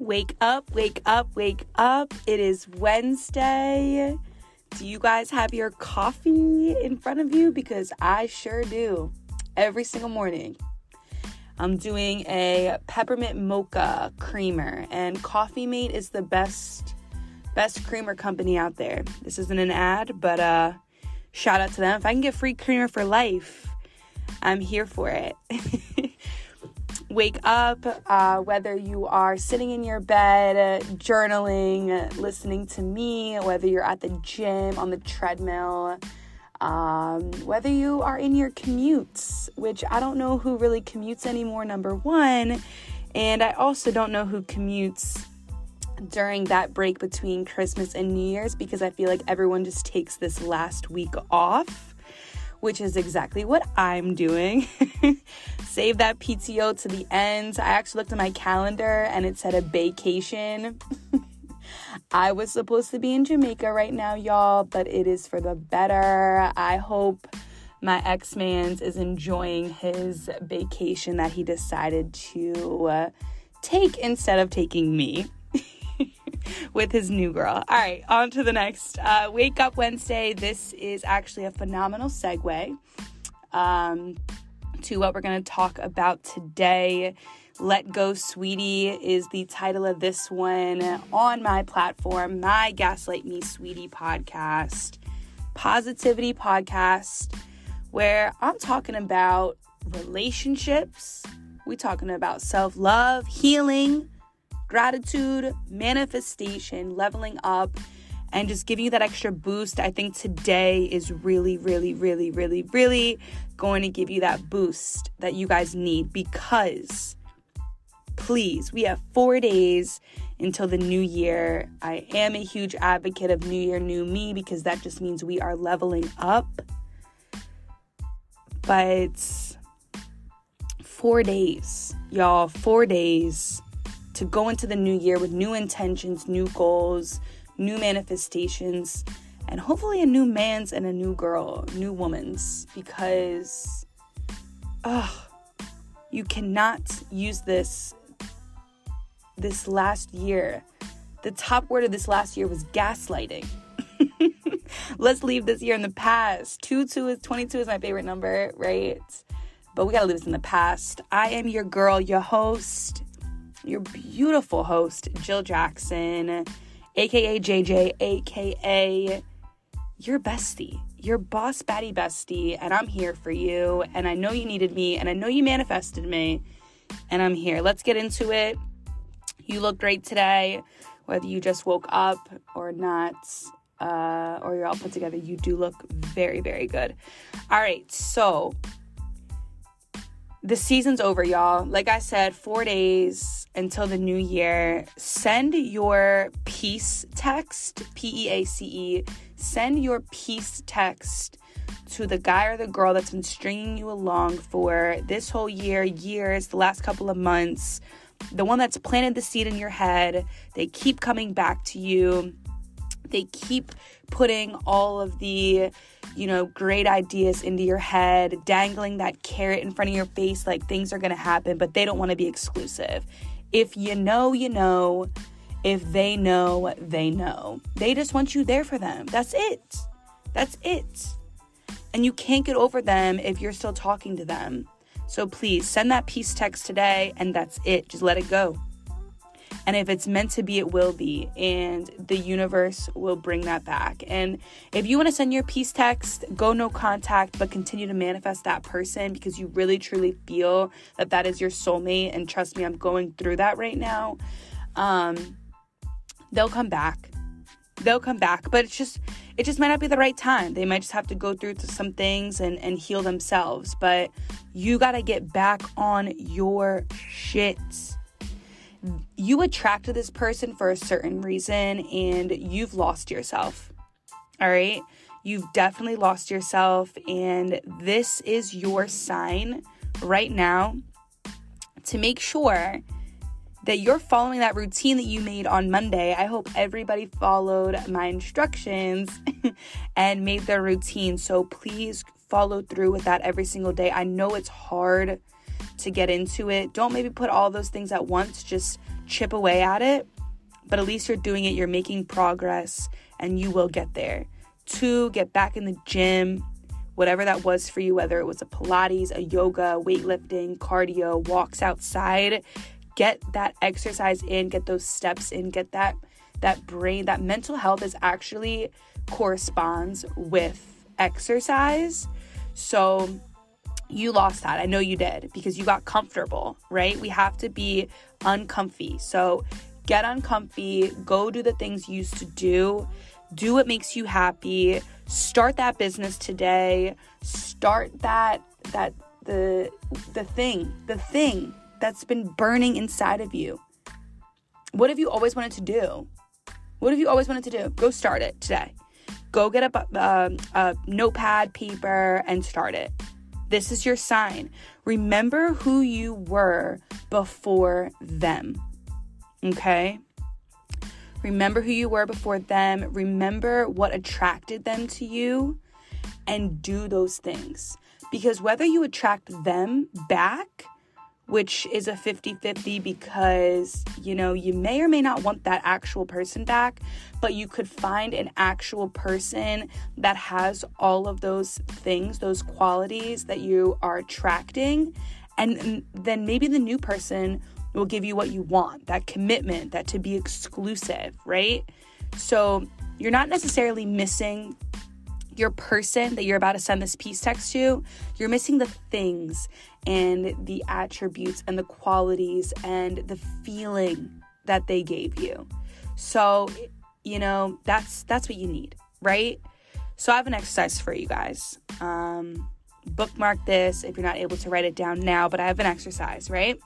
Wake up, wake up, wake up. It is Wednesday. Do you guys have your coffee in front of you? Because I sure do every single morning. I'm doing a peppermint mocha creamer, and Coffee Mate is the best best creamer company out there. This isn't an ad, but uh shout out to them. If I can get free creamer for life, I'm here for it. wake up, uh, whether you are sitting in your bed, journaling, listening to me, whether you're at the gym, on the treadmill, um, whether you are in your commutes, which I don't know who really commutes anymore, number one. And I also don't know who commutes during that break between Christmas and New Year's because I feel like everyone just takes this last week off which is exactly what I'm doing. Save that PTO to the end. I actually looked at my calendar and it said a vacation. I was supposed to be in Jamaica right now, y'all, but it is for the better. I hope my ex man's is enjoying his vacation that he decided to take instead of taking me. With his new girl. All right, on to the next. Uh, Wake Up Wednesday. This is actually a phenomenal segue um, to what we're going to talk about today. Let Go Sweetie is the title of this one on my platform, my Gaslight Me Sweetie podcast, positivity podcast, where I'm talking about relationships. We talking about self love, healing, gratitude, manifestation, leveling up, and just giving you that extra boost. I think today is really, really, really, really, really going to give you that boost that you guys need because please, we have four days until the new year. I am a huge advocate of New Year, New Me because that just means we are leveling up. But four days, y'all, four days to go into the new year with new intentions, new goals, new manifestations, and hopefully a new man's and a new girl, new woman's, because, oh, you cannot use this this last year. The top word of this last year was gaslighting. Let's leave this year in the past. 2 2 is 22 is my favorite number, right? But we gotta leave this in the past. I am your girl, your host, your beautiful host, Jill Jackson, aka JJ, aka your bestie, your boss baddie bestie, and I'm here for you. And I know you needed me, and I know you manifested me, and I'm here. Let's get into it. You look great today, whether you just woke up or not. Uh, or you're all put together, you do look very, very good. All right, so the season's over, y'all. Like I said, four days until the new year. Send your peace text, P E A C E. Send your peace text to the guy or the girl that's been stringing you along for this whole year, years, the last couple of months. The one that's planted the seed in your head. They keep coming back to you. They keep putting all of the you know, great ideas into your head, dangling that carrot in front of your face like things are going to happen, but they don't want to be exclusive. If you know, you know. If they know, they know. They just want you there for them. That's it. That's it. And you can't get over them if you're still talking to them. So please send that peace text today, and that's it. Just let it go. And if it's meant to be, it will be. And the universe will bring that back. And if you want to send your peace text, go no contact, but continue to manifest that person because you really truly feel that that is your soulmate. And trust me, I'm going through that right now. Um, they'll come back. They'll come back, but it's just it just might not be the right time. They might just have to go through some things and, and heal themselves. But you gotta get back on your shit you attracted this person for a certain reason and you've lost yourself. All right? You've definitely lost yourself, and this is your sign right now to make sure that you're following that routine that you made on Monday. I hope everybody followed my instructions and made their routine. So please follow through with that every single day. I know it's hard to get into it. Don't maybe put all those things at once, just chip away at it. But at least you're doing it, you're making progress, and you will get there. Two, get back in the gym, whatever that was for you, whether it was a Pilates, a yoga, weightlifting, cardio, walks outside. Get that exercise in, get those steps in, get that that brain, that mental health is actually corresponds with exercise. So you lost that. I know you did because you got comfortable, right? We have to be uncomfy. So get uncomfy, go do the things you used to do, do what makes you happy, start that business today, start that that the the thing, the thing that's been burning inside of you. What have you always wanted to do? What have you always wanted to do? Go start it today. Go get a, a, um, a notepad, paper, and start it. This is your sign. Remember who you were before them. Okay? Remember who you were before them. Remember what attracted them to you and do those things. Because whether you attract them back which is a 50 50 because, you know, you may or may not want that actual person back, but you could find an actual person that has all of those things, those qualities that you are attracting. And then maybe the new person will give you what you want that commitment, that to be exclusive, right? So you're not necessarily missing your person that you're about to send this peace text to, you're missing the things and the attributes and the qualities and the feeling that they gave you. So, you know, that's that's what you need, right? So I have an exercise for you guys. Um, bookmark this if you're not able to write it down now, but I have an exercise, right?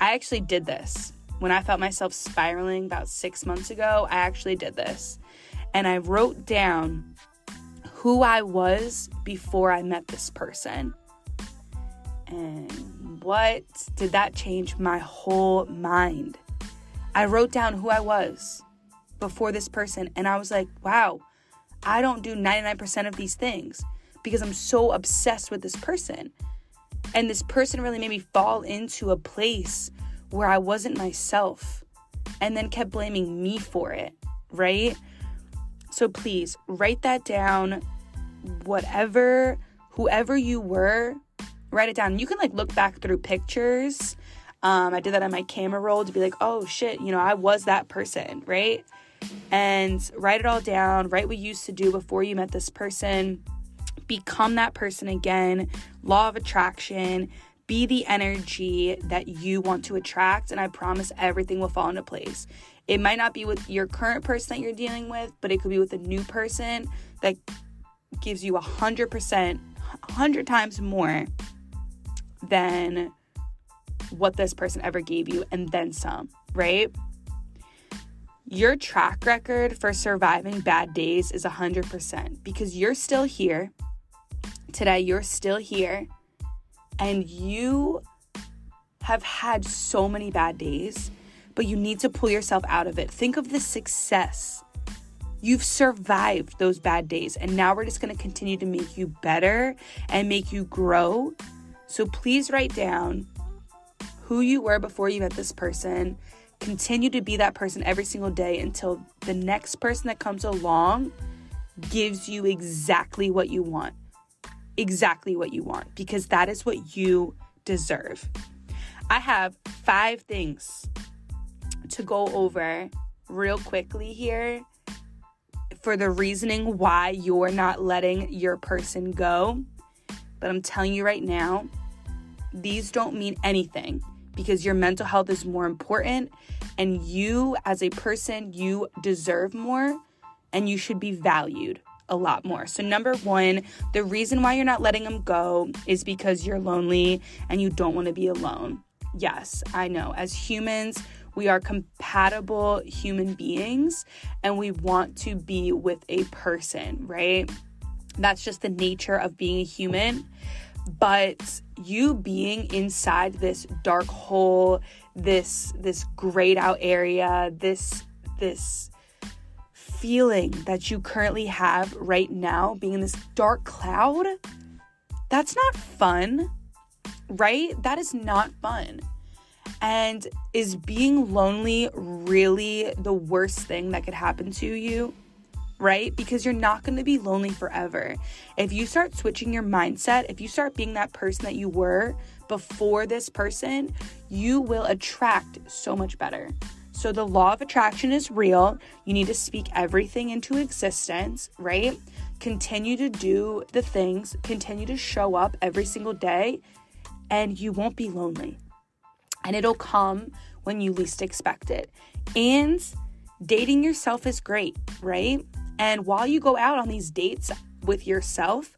I actually did this when I felt myself spiraling about six months ago. I actually did this, and I wrote down who I was before I met this person. And what did that change my whole mind? I wrote down who I was before this person, and I was like, wow, I don't do 99% of these things because I'm so obsessed with this person. And this person really made me fall into a place where I wasn't myself and then kept blaming me for it, right? So please write that down. Whatever, whoever you were write it down. You can like look back through pictures. Um, I did that on my camera roll to be like, oh shit, you know, I was that person, right? And write it all down, write what you used to do before you met this person, become that person again. Law of attraction, be the energy that you want to attract, and I promise everything will fall into place. It might not be with your current person that you're dealing with, but it could be with a new person that gives you a hundred percent, hundred times more than what this person ever gave you and then some, right? Your track record for surviving bad days is 100% because you're still here. Today, you're still here and you have had so many bad days, but you need to pull yourself out of it. Think of the success. You've survived those bad days, and now we're just gonna continue to make you better and make you grow so please write down who you were before you met this person. Continue to be that person every single day until the next person that comes along gives you exactly what you want. Exactly what you want, because that is what you deserve. I have five things to go over real quickly here for the reasoning why you're not letting your person go. But I'm telling you right now, these don't mean anything because your mental health is more important and you as a person you deserve more and you should be valued a lot more. So number 1, the reason why you're not letting them go is because you're lonely and you don't want to be alone. Yes, I know. As humans, we are compatible human beings and we want to be with a person, right? That's just the nature of being a human. But you being inside this dark hole, this this grayed out area, this this feeling that you currently have right now, being in this dark cloud, that's not fun. right? That is not fun. And is being lonely really the worst thing that could happen to you? Right? Because you're not going to be lonely forever. If you start switching your mindset, if you start being that person that you were before this person, you will attract so much better. So, the law of attraction is real. You need to speak everything into existence, right? Continue to do the things, continue to show up every single day, and you won't be lonely. And it'll come when you least expect it. And dating yourself is great, right? And while you go out on these dates with yourself,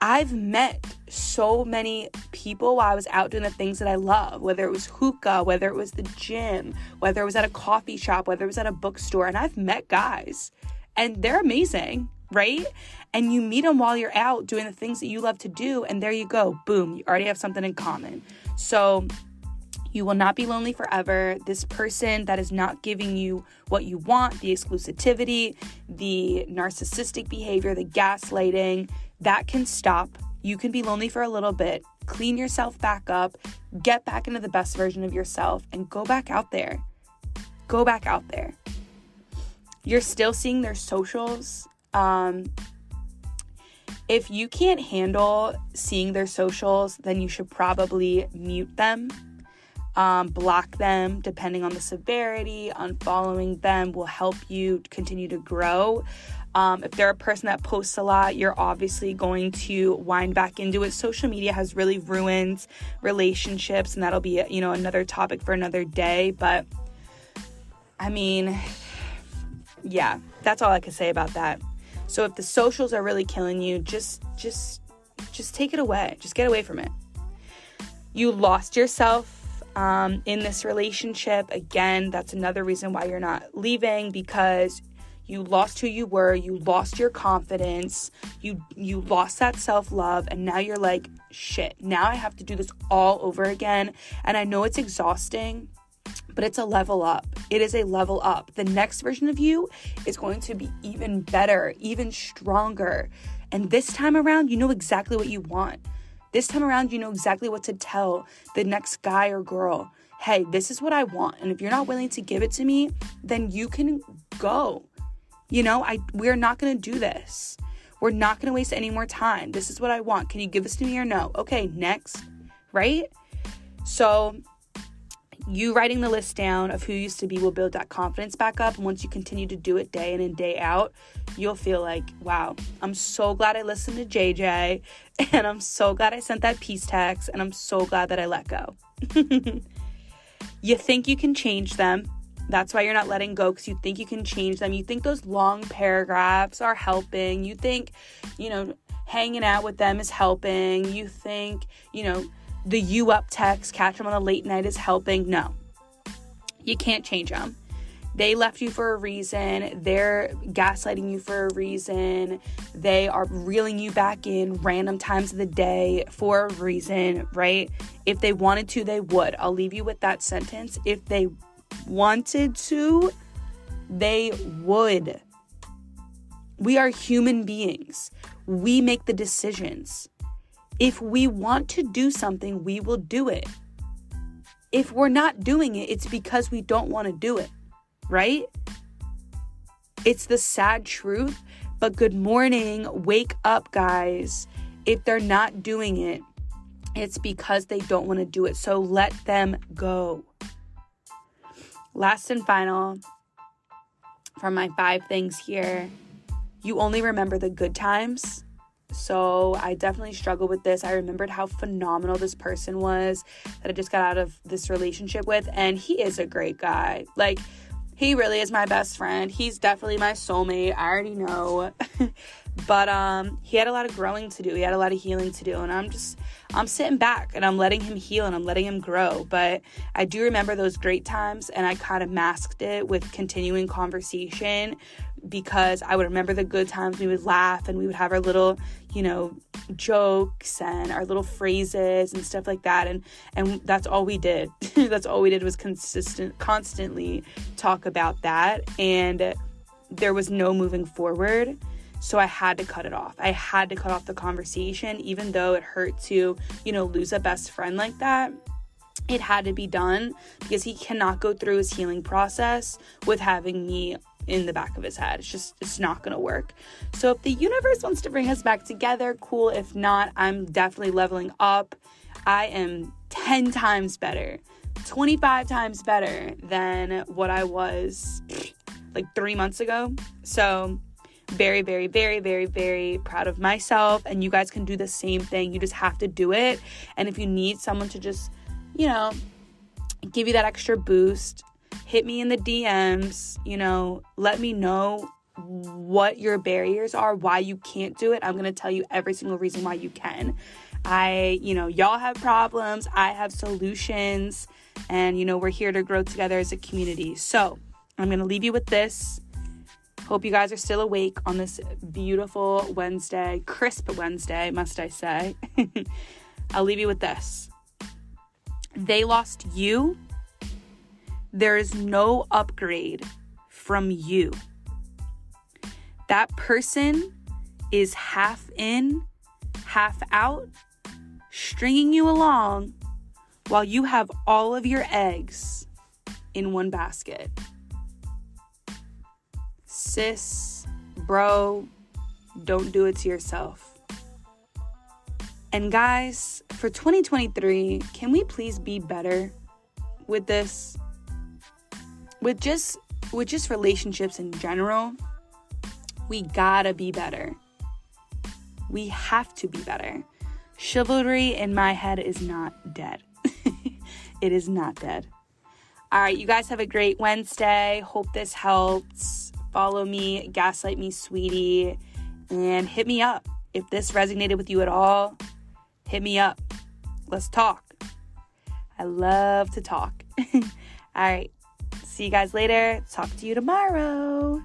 I've met so many people while I was out doing the things that I love, whether it was hookah, whether it was the gym, whether it was at a coffee shop, whether it was at a bookstore. And I've met guys and they're amazing, right? And you meet them while you're out doing the things that you love to do. And there you go. Boom. You already have something in common. So you will not be lonely forever. This person that is not giving you what you want, the exclusivity, the narcissistic behavior, the gaslighting, that can stop. You can be lonely for a little bit, clean yourself back up, get back into the best version of yourself, and go back out there. Go back out there. You're still seeing their socials. Um, if you can't handle seeing their socials, then you should probably mute them, um, block them, depending on the severity. Unfollowing them will help you continue to grow. Um, if they're a person that posts a lot, you're obviously going to wind back into it. Social media has really ruined relationships, and that'll be you know another topic for another day. But I mean, yeah, that's all I can say about that. So if the socials are really killing you, just just just take it away. Just get away from it. You lost yourself um, in this relationship. Again, that's another reason why you're not leaving because you lost who you were you lost your confidence you you lost that self-love and now you're like shit now i have to do this all over again. And i know it's exhausting but it's a level up. It is a level up. The next version of you is going to be even better even stronger. And this time around you know exactly what you want this time around you know exactly what to tell the next guy or girl hey this is what i want and if you're not willing to give it to me then you can go you know, I we're not going to do this. We're not going to waste any more time. This is what I want. Can you give this to me or no? Okay, next. Right? So, you writing the list down of who used to be will build that confidence back up. And once you continue to do it day in and day out, you'll feel like, wow, I'm so glad I listened to JJ. And I'm so glad I sent that peace text. And I'm so glad that I let go. you think you can change them. That's why you're not letting go because you think you can change them. You think those long paragraphs are helping. You think, you know, hanging out with them is helping. You think, you know, the you up text, catch them on a late night is helping. No, you can't change them. They left you for a reason. They're gaslighting you for a reason. They are reeling you back in random times of the day for a reason, right? If they wanted to, they would. I'll leave you with that sentence. If they wanted to, they would. We are human beings. We make the decisions. If we want to do something, we will do it. If we're not doing it, it's because we don't want to do it, right? It's the sad truth, but good morning. Wake up, guys. If they're not doing it, it's because they don't want to do it. So let them go. Last and final from my five things here you only remember the good times. So I definitely struggled with this. I remembered how phenomenal this person was that I just got out of this relationship with, and he is a great guy. Like, he really is my best friend. He's definitely my soulmate. I already know. but um he had a lot of growing to do. He had a lot of healing to do, and I'm just I'm sitting back and I'm letting him heal and I'm letting him grow. But I do remember those great times and I kind of masked it with continuing conversation because I would remember the good times. We would laugh and we would have our little, you know, jokes and our little phrases and stuff like that. And and that's all we did. that's all we did was consistent constantly talk about that. And there was no moving forward So I had to cut it off. I had to cut off the conversation, even though it hurt to, you know, lose a best friend like that. It had to be done because he cannot go through his healing process with having me in the back of his head. It's just, it's not gonna work. So if the universe wants to bring us back together, cool. If not, I'm definitely leveling up. I am 10 times better, 25 times better than what I was like three months ago. So, very, very, very, very, very proud of myself. And you guys can do the same thing. You just have to do it. And if you need someone to just, you know, give you that extra boost, hit me in the DMs, you know, let me know what your barriers are, why you can't do it. I'm going to tell you every single reason why you can. I, you know, y'all have problems, I have solutions, and, you know, we're here to grow together as a community. So, I'm going to leave you with this. Hope you guys are still awake on this beautiful Wednesday, crisp Wednesday, must I say. I'll leave you with this. They lost you. There is no upgrade from you. That person is half in, half out, stringing you along while you have all of your eggs in one basket sis, bro, don't do it to yourself. And guys, for 2023, can we please be better with this? With just with just relationships in general, we gotta be better. We have to be better. Chivalry in my head is not dead. it is not dead. All right, you guys have a great Wednesday. Hope this helps follow me, gaslight me, sweetie, and hit me up. If this resonated with you at all, hit me up. Let's talk. I love to talk. all right. See you guys later. Talk to you tomorrow.